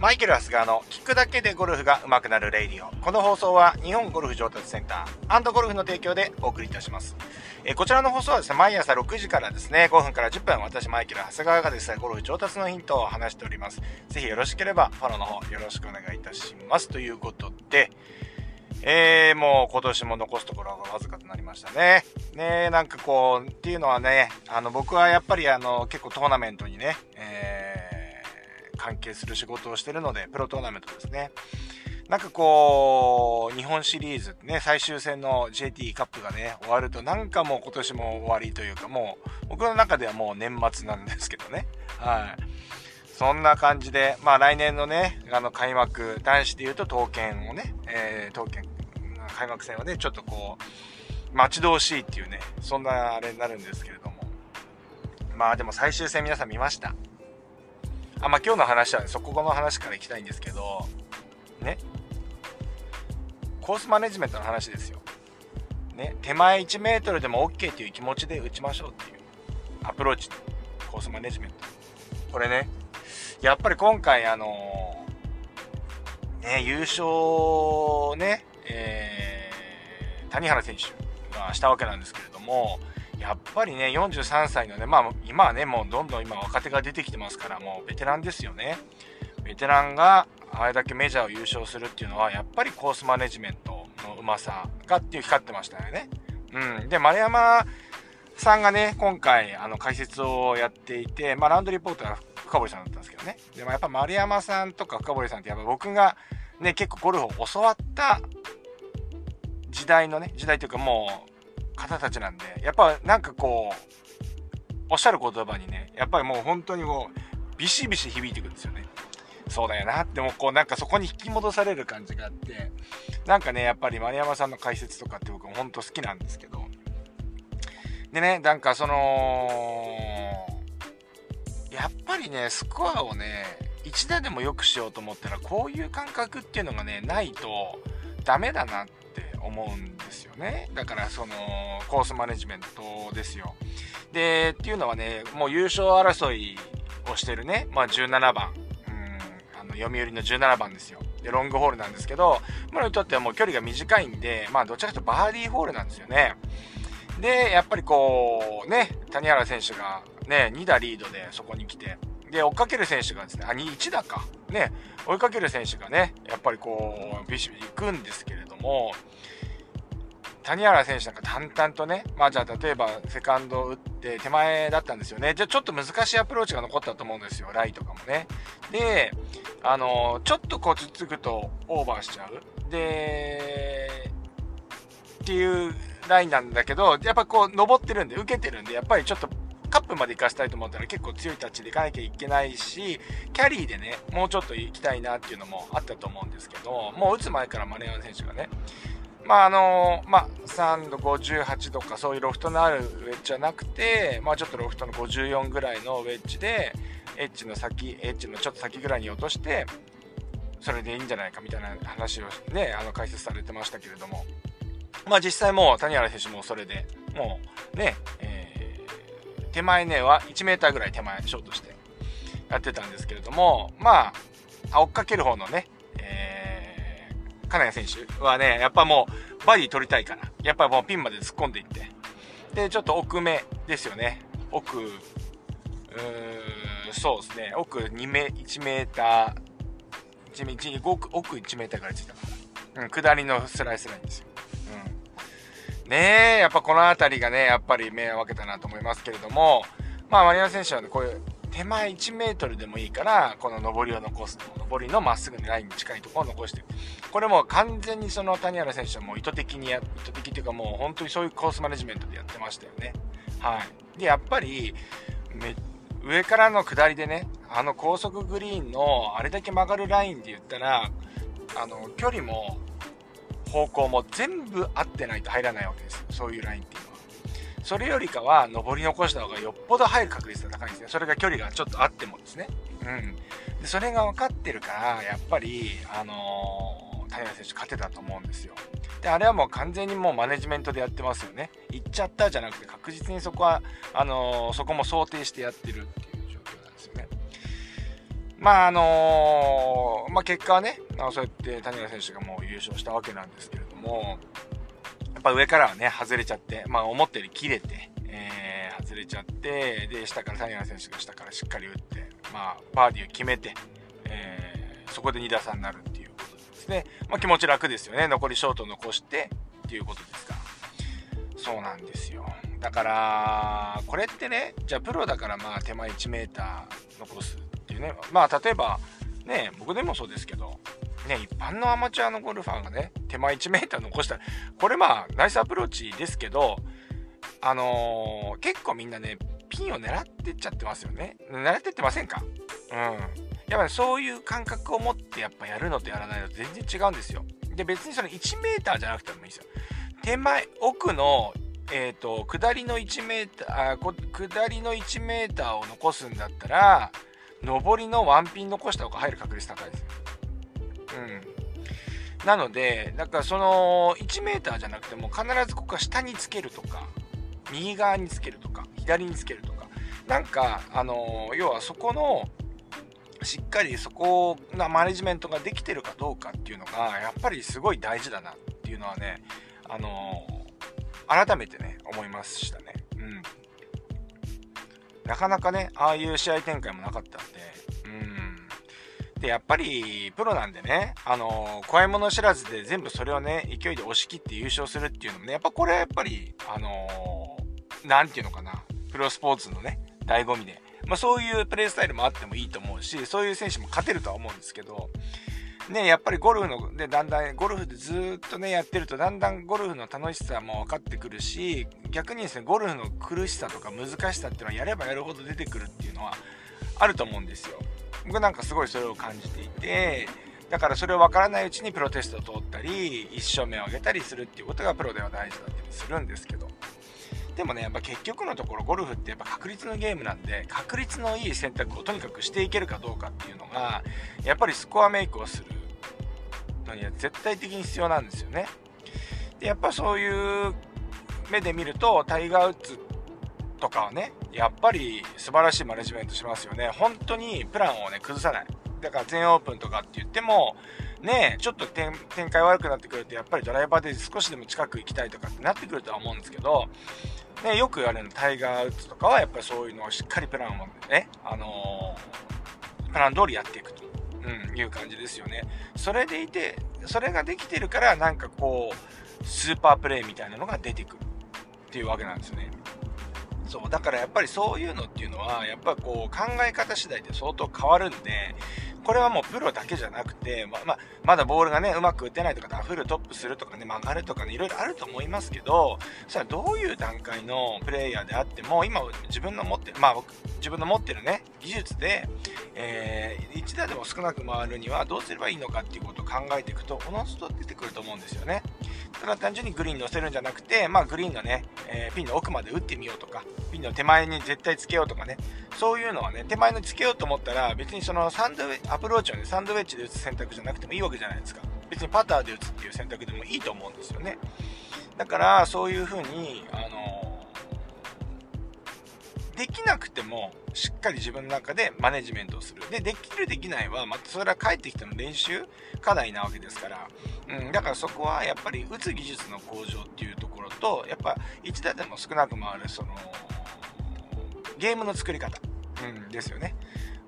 マイケル・ハスガーの聞くだけでゴルフが上手くなるレイディオ。この放送は日本ゴルフ上達センターゴルフの提供でお送りいたします。え、こちらの放送はですね、毎朝6時からですね、5分から10分、私マイケル・ハスガーがですね、ゴルフ上達のヒントを話しております。ぜひよろしければフォローの方よろしくお願いいたします。ということで、えー、もう今年も残すところがわずかとなりましたね。ねなんかこう、っていうのはね、あの、僕はやっぱりあの、結構トーナメントにね、えー関係する仕事をしてるので、プロトーナメントですね。なんかこう、日本シリーズね、最終戦の JT カップがね、終わると、なんかもう今年も終わりというか、もう、僕の中ではもう年末なんですけどね。はい。そんな感じで、まあ来年のね、あの開幕、男子で言うと刀剣をね、えー、刀剣、開幕戦はね、ちょっとこう、待ち遠しいっていうね、そんなあれになるんですけれども。まあでも最終戦皆さん見ました。あ、まあ、今日の話は、ね、そこの話からいきたいんですけど、ね。コースマネジメントの話ですよ。ね。手前1メートルでも OK という気持ちで打ちましょうっていうアプローチ。コースマネジメント。これね、やっぱり今回あのー、ね、優勝ね、えー、谷原選手がしたわけなんですけれども、っぱりね、43歳のね、まあ今はね、もうどんどん今若手が出てきてますから、もうベテランですよね。ベテランがあれだけメジャーを優勝するっていうのは、やっぱりコースマネジメントのうまさがっていう光ってましたよね。うん。で、丸山さんがね、今回、あの、解説をやっていて、まあ、ラウンドリポートは深堀さんだったんですけどね。でもやっぱ丸山さんとか深堀さんってやっぱ僕がね、結構ゴルフを教わった時代のね、時代というかもう、方たちなんで、やっぱなんかこう、おっしゃる言葉にね、やっぱりもう本当にもう、ビシビシ響いてくるんですよね。そうだよなってもこうなんかそこに引き戻される感じがあってなんかねやっぱり丸山さんの解説とかって僕ほんと好きなんですけどでねなんかそのやっぱりねスコアをね1打でも良くしようと思ったらこういう感覚っていうのがねないとダメだなって思うんですよね。だからそのコースマネジメントですよ。でっていうのはねもう優勝争いをしてるね、まあ、17番。うん。あの読売の17番ですよ。でロングホールなんですけど彼にとってはもう距離が短いんでまあどちらかというとバーディーホールなんですよね。でやっぱりこうね谷原選手がね2打リードでそこに来て。で、追っかける選手がですね、あ、1打か。ね、追いかける選手がね、やっぱりこう、ビシビシ行くんですけれども、谷原選手なんか淡々とね、まあじゃあ例えばセカンド打って手前だったんですよね。じゃあちょっと難しいアプローチが残ったと思うんですよ、ライとかもね。で、あの、ちょっとこうつつくとオーバーしちゃう。で、っていうラインなんだけど、やっぱこう登ってるんで、受けてるんで、やっぱりちょっとカップまで行かせたいと思ったら結構強いタッチで行かなきゃいけないし、キャリーでね、もうちょっと行きたいなっていうのもあったと思うんですけど、もう打つ前からマネー選手がね、まああのまあ、3度58度かそういうロフトのあるウェッジじゃなくて、まあ、ちょっとロフトの54ぐらいのウェッジでエッジの先エッジのちょっと先ぐらいに落としてそれでいいんじゃないかみたいな話をねあの解説されてましたけれども。まあ実際もう谷原選手もそれでもうね、えー、手前ねは 1m ぐらい手前ショートしてやってたんですけれどもまあ追っかける方のね金谷選手はね、やっぱもう、バディ取りたいから、やっぱもうピンまで突っ込んでいって、で、ちょっと奥目ですよね。奥、うーんそうですね、奥2メ、1メーター、1 1奥奥1メーターぐらいついたかな。うん、下りのスライスラインですよ。うん。ねえ、やっぱこの辺りがね、やっぱり目を分けたなと思いますけれども、まあ、マリア選手はね、こういう手前1メートルでもいいから、この上りを残す。上りのまっすぐのラインに近いところを残して。これも完全にその谷原選手はもう意図的にや、意図的っていうかもう本当にそういうコースマネジメントでやってましたよね。はい。で、やっぱり、上からの下りでね、あの高速グリーンのあれだけ曲がるラインで言ったら、あの、距離も方向も全部合ってないと入らないわけです。そういうラインっていうのは。それよりかは登り残した方がよっぽど入る確率が高いんですね。それが距離がちょっとあってもですね。うん。でそれが分かってるから、やっぱり、あのー、谷原選手勝てたと思うんですよ。で、あれはもう完全にもうマネジメントでやってますよね。行っちゃったじゃなくて確実にそこは、あのー、そこも想定してやってるっていう状況なんですよね。まああのー、まあ、結果はね、そうやって谷川選手がもう優勝したわけなんですけれども、っぱ上からはね、外れちゃって、まあ、思ったより切れて、えー、外れちゃって、で、下から谷川選手が下からしっかり打って、まあ、バーディーを決めて、えー、そこで2打差になるっていうことですね。まあ、気持ち楽ですよね。残りショート残してっていうことですから。そうなんですよ。だから、これってね、じゃあプロだからまあ手前1 m 残すっていうね。まあ例えば、ね、僕でもそうですけど、ね、一般のアマチュアのゴルファーがね、手前1 m 残したら、これまあ、ナイスアプローチですけど、あのー、結構みんなね、ピンを狙ってっちゃってますよね。狙ってってませんか？うん。やっぱりそういう感覚を持ってやっぱやるのとやらないのと全然違うんですよ。で、別にその1 m じゃなくてもいいんですよ。手前、奥の、えっ、ー、と、下りの1 m あ下りの1 m を残すんだったら、上りのワンピン残した方が入る確率高いですよ。うん。なので、だからその1 m じゃなくても必ずここは下につけるとか、右側につけるとか、左につけるとか、なんか、あの要はそこの、しっかりそこのマネジメントができてるかどうかっていうのが、やっぱりすごい大事だなっていうのはね、あの改めてね、思いましたね。うん。なかなかね、ああいう試合展開もなかったんで、で、やっぱり、プロなんでね、あの怖いもの知らずで全部それをね、勢いで押し切って優勝するっていうのもね、やっぱこれはやっぱり、あのー、て言うのかな、プロスポーツのね、醍醐味で、まあそういうプレイスタイルもあってもいいと思うし、そういう選手も勝てるとは思うんですけど、ね、やっぱりゴルフの、で、だんだん、ゴルフでずっとね、やってると、だんだんゴルフの楽しさも分かってくるし、逆にですね、ゴルフの苦しさとか難しさっていうのはやればやるほど出てくるっていうのはあると思うんですよ。僕なんかすごいそれを感じていてだからそれを分からないうちにプロテストを通ったり一生目を上げたりするっていうことがプロでは大事だったりするんですけど。でもねやっぱ結局のところゴルフってやっぱ確率のゲームなんで確率のいい選択をとにかくしていけるかどうかっていうのがやっぱりスコアメイクをするのには絶対的に必要なんですよね。でやっぱそういう目で見るとタイガー・ウッズとかはねやっぱり素晴らしいマネジメントしますよね。本当にプランをね、崩さない。だから全オープンとかって言っても、ねちょっと展開悪くなってくると、やっぱりドライバーで少しでも近く行きたいとかってなってくるとは思うんですけど、ね、よく言われるタイガー・ウッズとかはやっぱりそういうのをしっかりプランをね、あのー、プラン通りやっていくと、うん、いう感じですよね。それでいて、それができてるから、なんかこう、スーパープレイみたいなのが出てくるっていうわけなんですよね。そうだからやっぱりそういうのっていうのはやっぱこう考え方次第で相当変わるんでこれはもうプロだけじゃなくて、まままだボールがねうまく打てないとかダフルトップするとかね曲がるとかねいろいろあると思いますけどそれはどういう段階のプレイヤーであっても今自分の持ってるまあ僕自分の持ってるね技術で、えー、1打でも少なく回るにはどうすればいいのかっていうことを考えていくとおのずと出てくると思うんですよね。それは単純にグリーンに乗せるんじゃなくて、まあ、グリーンのね、えー、ピンの奥まで打ってみようとか、ピンの手前に絶対つけようとかね、そういうのはね、手前につけようと思ったら、別にそのサンドウェアプローチをね、サンドウェッジで打つ選択じゃなくてもいいわけじゃないですか。別にパターで打つっていう選択でもいいと思うんですよね。だから、そういう風に、あのできなくてもしっかり自分の中でマネジメントをする。で、できるできないは、またそれは帰ってきての練習課題なわけですから、うん、だからそこはやっぱり打つ技術の向上っていうところと、やっぱ1打でも少なく回る、その、ゲームの作り方、うん、ですよね。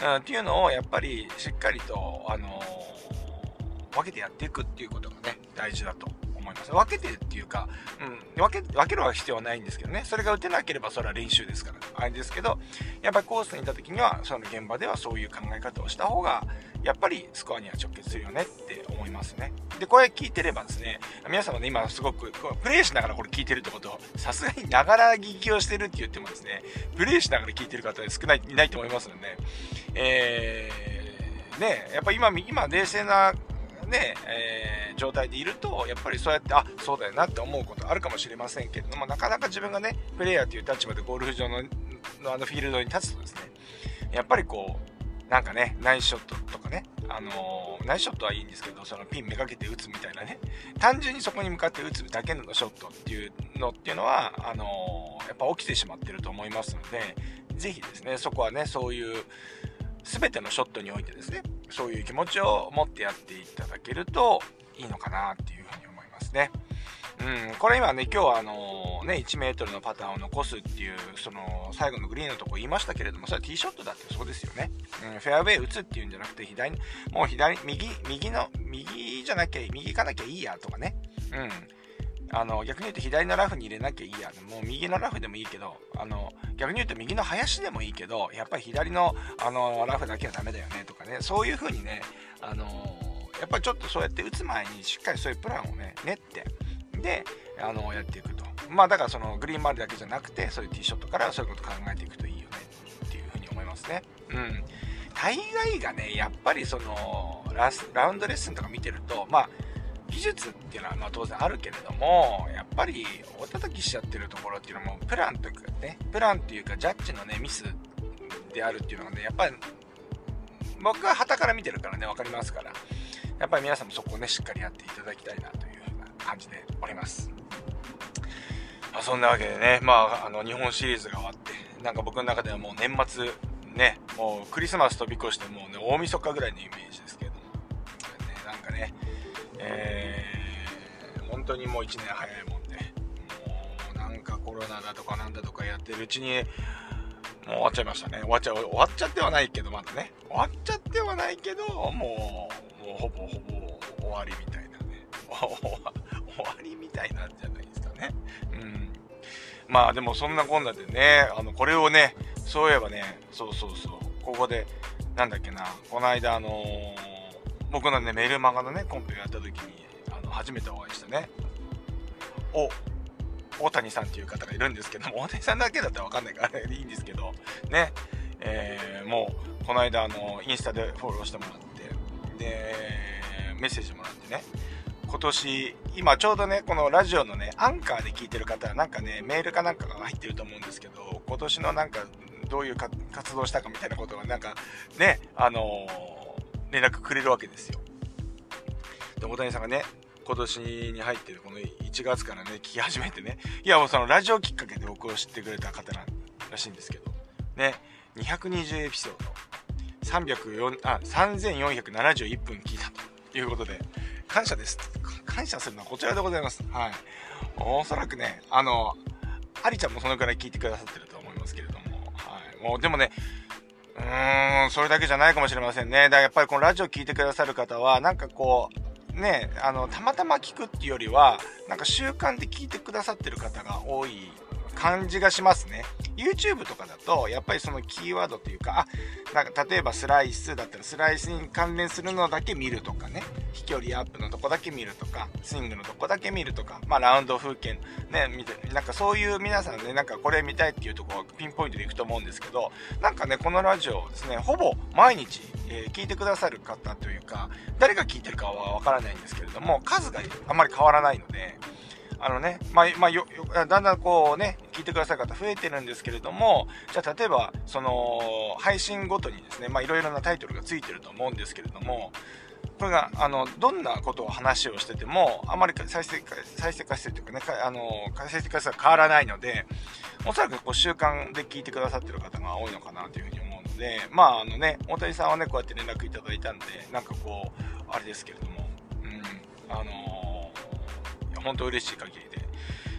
うん、っていうのをやっぱりしっかりと、あのー、分けてやっていくっていうことがね、大事だと思います。分けてっていうか、うん、分け、分けるは必要はないんですけどね。それが打てなければそれは練習ですから、あれですけど、やっぱりコースにいた時には、その現場ではそういう考え方をした方が、やっぱりスコアには直結するよねって思いますね。で、これ聞いてればですね、皆様ね、今すごく、プレイしながらこれ聞いてるってこと、さすがにながら聞きをしてるって言ってもですね、プレイしながら聞いてる方少ない、いないと思いますので、えー、ね、やっぱ今、今冷静なね、えー、状態でいると、やっぱりそうやって、あ、そうだよなって思うことあるかもしれませんけれども、なかなか自分がね、プレイヤーという立場でゴルフ場ののあのフィールドに立つとですね、やっぱりこう、なんかね、ナイスショットとかね、あのー、ナイスショットはいいんですけど、そのピンめがけて打つみたいなね、単純にそこに向かって打つだけのショットっていうのっていうのは、あのー、やっぱ起きてしまってると思いますので、ぜひですね、そこはね、そういう、全てのショットにおいてですね、そういう気持ちを持ってやっていただけるといいのかなっていうふうに思いますね。うん、これ今ね、今日はあのね、1メートルのパターンを残すっていう、その、最後のグリーンのとこ言いましたけれども、それはティーショットだってそうですよね。うん、フェアウェイ打つっていうんじゃなくて、左に、もう左、右、右の、右じゃなきゃ、右行かなきゃいいやとかね。うん。あの、逆に言うと左のラフに入れなきゃいいや。もう右のラフでもいいけど、あの、逆に言うと右の林でもいいけど、やっぱり左の、あの、ラフだけはダメだよねとかね、そういう風にね、あの、やっぱりちょっとそうやって打つ前にしっかりそういうプランをね、練って、で、あの、やっていくと。まあだからそのグリーン周りだけじゃなくて、そういうティーショットからそういうこと考えていくといいよねっていうふうに思いますね。うん。大概がね、やっぱりそのラス、ラウンドレッスンとか見てると、まあ、技術っていうのはまあ当然あるけれども、やっぱり大叩きしちゃってるところっていうのも、プランというかね、プランっていうかジャッジのね、ミスであるっていうのがね、やっぱり、僕は旗から見てるからね、分かりますから、やっぱり皆さんもそこをね、しっかりやっていただきたいなというふうな感じでおります。まあ、そんなわけでね、まあ、あの、日本シリーズが終わって、なんか僕の中ではもう年末、ね、もうクリスマス飛び越してもうね、大晦日ぐらいのイメージですけども、ね、なんかね、えー、本当にもう1年早いもんで、もうなんかコロナだとかなんだとかやってるうちに、もう終わっちゃいましたね。終わっちゃ、終わっちゃってはないけど、まだね。終わっちゃってはないけど、もう、もうほぼほぼ終わりみたいなね。終わりみたいなんじゃないですかね。うん。まあでもそんなこんなでね、あの、これをね、そういえばね、そうそうそう、ここで、なんだっけな、この間あのー僕のね、メルマガのね、コンペをやった時に、あの、初めてお会いしたね、お、大谷さんっていう方がいるんですけども、大谷さんだけだったらわかんないから、ね、いいんですけど、ね、えー、もう、この間、あの、インスタでフォローしてもらって、で、メッセージもらってね、今年、今ちょうどね、このラジオのね、アンカーで聞いてる方は、なんかね、メールかなんかが入ってると思うんですけど、今年のなんか、どういう活動したかみたいなことが、なんか、ね、あのー連絡くれるわけですよ。で、大谷さんがね、今年に入ってるこの1月からね、聞き始めてね、いやもうそのラジオきっかけで僕を知ってくれた方らしいんですけど、ね、220エピソード、34。あ3471分聞いたということで、感謝です。感謝するのはこちらでございます。はい。おそらくね、あの、ありちゃんもそのくらい聞いてくださってると思いますけれども、はい。もうでもね、うーん、それだけじゃないかもしれませんね。だからやっぱりこのラジオ聴いてくださる方は、なんかこう、ね、あの、たまたま聞くっていうよりは、なんか習慣で聞いてくださってる方が多い感じがしますね。YouTube とかだと、やっぱりそのキーワードというか、あ、なんか例えばスライスだったらスライスに関連するのだけ見るとかね、飛距離アップのとこだけ見るとか、スイングのとこだけ見るとか、まあラウンド風景ね、見て、なんかそういう皆さんね、なんかこれ見たいっていうところピンポイントでいくと思うんですけど、なんかね、このラジオですね、ほぼ毎日、えー、聞いてくださる方というか、誰が聞いてるかはわからないんですけれども、数があまり変わらないので、あのね、まあ、まあ、よ、だんだんこうね、聞いてくださる方増えてるんですけれども、じゃあ例えば、その、配信ごとにですね、まあいろいろなタイトルがついてると思うんですけれども、これが、あの、どんなことを話をしてても、あまり再生回再生回数というかね、あの、再生回数が変わらないので、おそらくこう習慣で聞いてくださってる方が多いのかなというふうに思うので、まああのね、大谷さんはね、こうやって連絡いただいたんで、なんかこう、あれですけれども、うん、あの本当嬉しい限りで。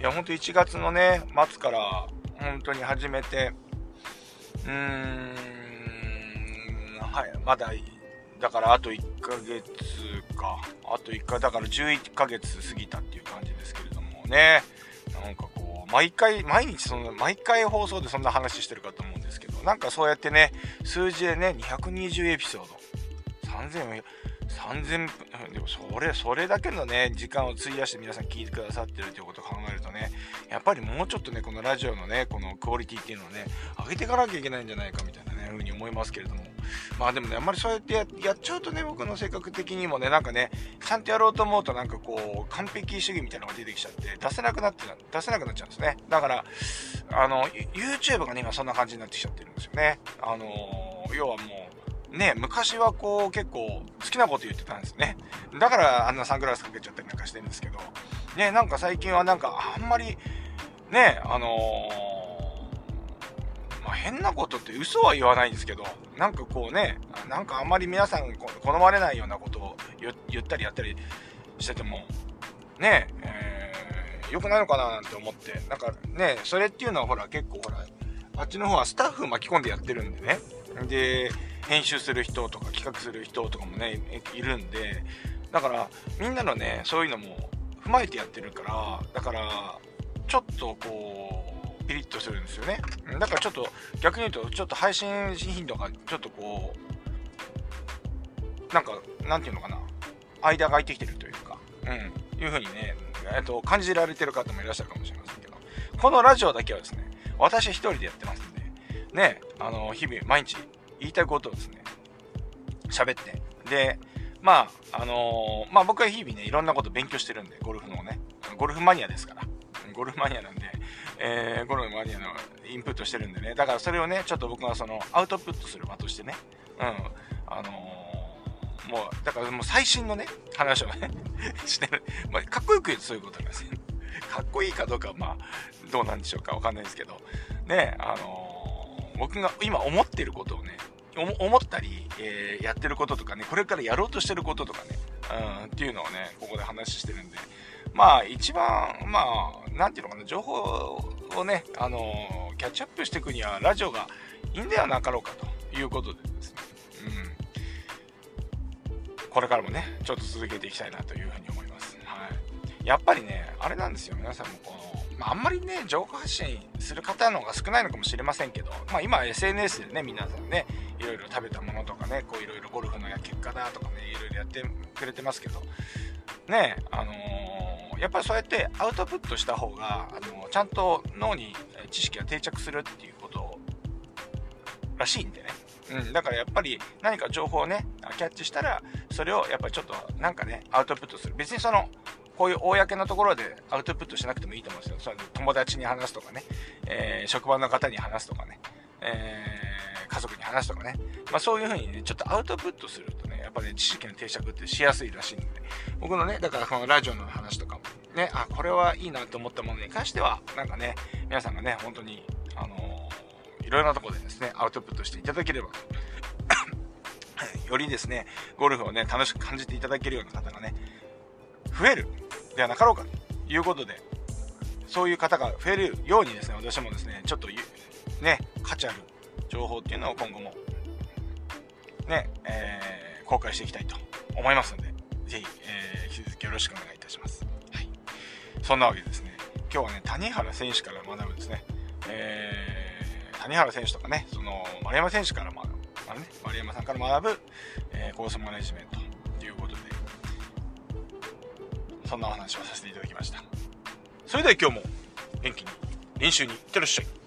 いや、本当1月のね、末から本当に始めて、うーん、はい、まだ、だからあと1ヶ月か。あと1回、だから11ヶ月過ぎたっていう感じですけれどもね。なんかこう、毎回、毎日その、毎回放送でそんな話してるかと思うんですけど、なんかそうやってね、数字でね、220エピソード、3400、3000分、でもそれ、それだけのね、時間を費やして皆さん聞いてくださってるということを考えるとね、やっぱりもうちょっとね、このラジオのね、このクオリティっていうのをね、上げていかなきゃいけないんじゃないかみたいなね、ふうに思いますけれども。まあでもね、あんまりそうやってやっちゃうとね、僕の性格的にもね、なんかね、ちゃんとやろうと思うとなんかこう、完璧主義みたいなのが出てきちゃって、出せなくなって、出せなくなっちゃうんですね。だから、あの、YouTube がね、今そんな感じになってきちゃってるんですよね。あの、要はもう、ね、昔はこう結構好きなこと言ってたんですね。だからあんなサングラスかけちゃったりなんかしてるんですけど、ね、なんか最近はなんかあんまり、ね、あのー、まあ、変なことって嘘は言わないんですけど、なんかこうね、なんかあんまり皆さん好まれないようなことを言ったりやったりしてても、ねえー、良くないのかななんて思って、なんかね、それっていうのはほら結構ほら、あっちの方はスタッフ巻き込んでやってるんでね。で、編集する人とか企画する人とかもね、いるんで、だからみんなのね、そういうのも踏まえてやってるから、だから、ちょっとこう、ピリッとするんですよね。だからちょっと、逆に言うと、ちょっと配信頻度がちょっとこう、なんか、なんていうのかな、間が空いてきてるというか、うん、いうふうにね、えっと、感じられてる方もいらっしゃるかもしれませんけど、このラジオだけはですね、私一人でやってますんで、ね、あの、日々、毎日言いたいことをですね、喋って、で、まあ、あのー、まあ僕は日々ね、いろんなこと勉強してるんで、ゴルフのね、ゴルフマニアですから、ゴルフマニアなんで、えー、ゴルフマニアのインプットしてるんでね、だからそれをね、ちょっと僕がその、アウトプットする場としてね、うん、あのー、もう、だからもう最新のね、話をね してる。まあ、かっこよく言うとそういうことなんですよ。かっこいいかどうか、まあ、どうなんでしょうかわかんないですけど、ね、あのー、僕が今思ってることをね、思ったり、えー、やってることとかね、これからやろうとしてることとかね、うん、っていうのをね、ここで話してるんで、まあ、一番、まあ、なんていうのかな、情報をね、あのー、キャッチアップしていくには、ラジオがいいんではなかろうかということでですね、うん、これからもね、ちょっと続けていきたいなというふうに思います。はい。やっぱりね、あれなんですよ、皆さんもこの、まあ、あんまりね、情報発信する方の方が少ないのかもしれませんけど、まあ、今 SNS でね、皆さんね、いろいろ食べたものとかね、こういろいろゴルフの結果だとかね、いろいろやってくれてますけど、ね、あのー、やっぱりそうやってアウトプットした方が、あのー、ちゃんと脳に知識が定着するっていうことらしいんでね。うん、だからやっぱり何か情報をね、キャッチしたら、それをやっぱりちょっとなんかね、アウトプットする。別にその、こういう公のところでアウトプットしなくてもいいと思うんですよ。そ友達に話すとかね、えー、職場の方に話すとかね、えー、家族に話すとかね、まあ、そういうふうにね、ちょっとアウトプットするとね、やっぱね、知識の定着ってしやすいらしいんで、僕のね、だからこのラジオの話とかも、ね、あ、これはいいなと思ったものに関しては、なんかね、皆さんがね、本当に、あのー、いろいろなところでですね、アウトプットしていただければ。よりですね、ゴルフをね、楽しく感じていただけるような方がね、増えるではなかろうかということで、そういう方が増えるようにですね、私もですね、ちょっとね、価値ある情報っていうのを今後もね、えー、公開していきたいと思いますので、ぜひ、えー、引き続きよろしくお願いいたします。はい。そんなわけでですね、今日はね、谷原選手から学ぶですね、えー、谷原選手とかね、その、丸山選手から学ぶ、あね、丸山さんから学ぶ、えー、コースマネジメントということで、そんなお話をさせていただきました。それでは今日も元気に練習にいってらっしゃい。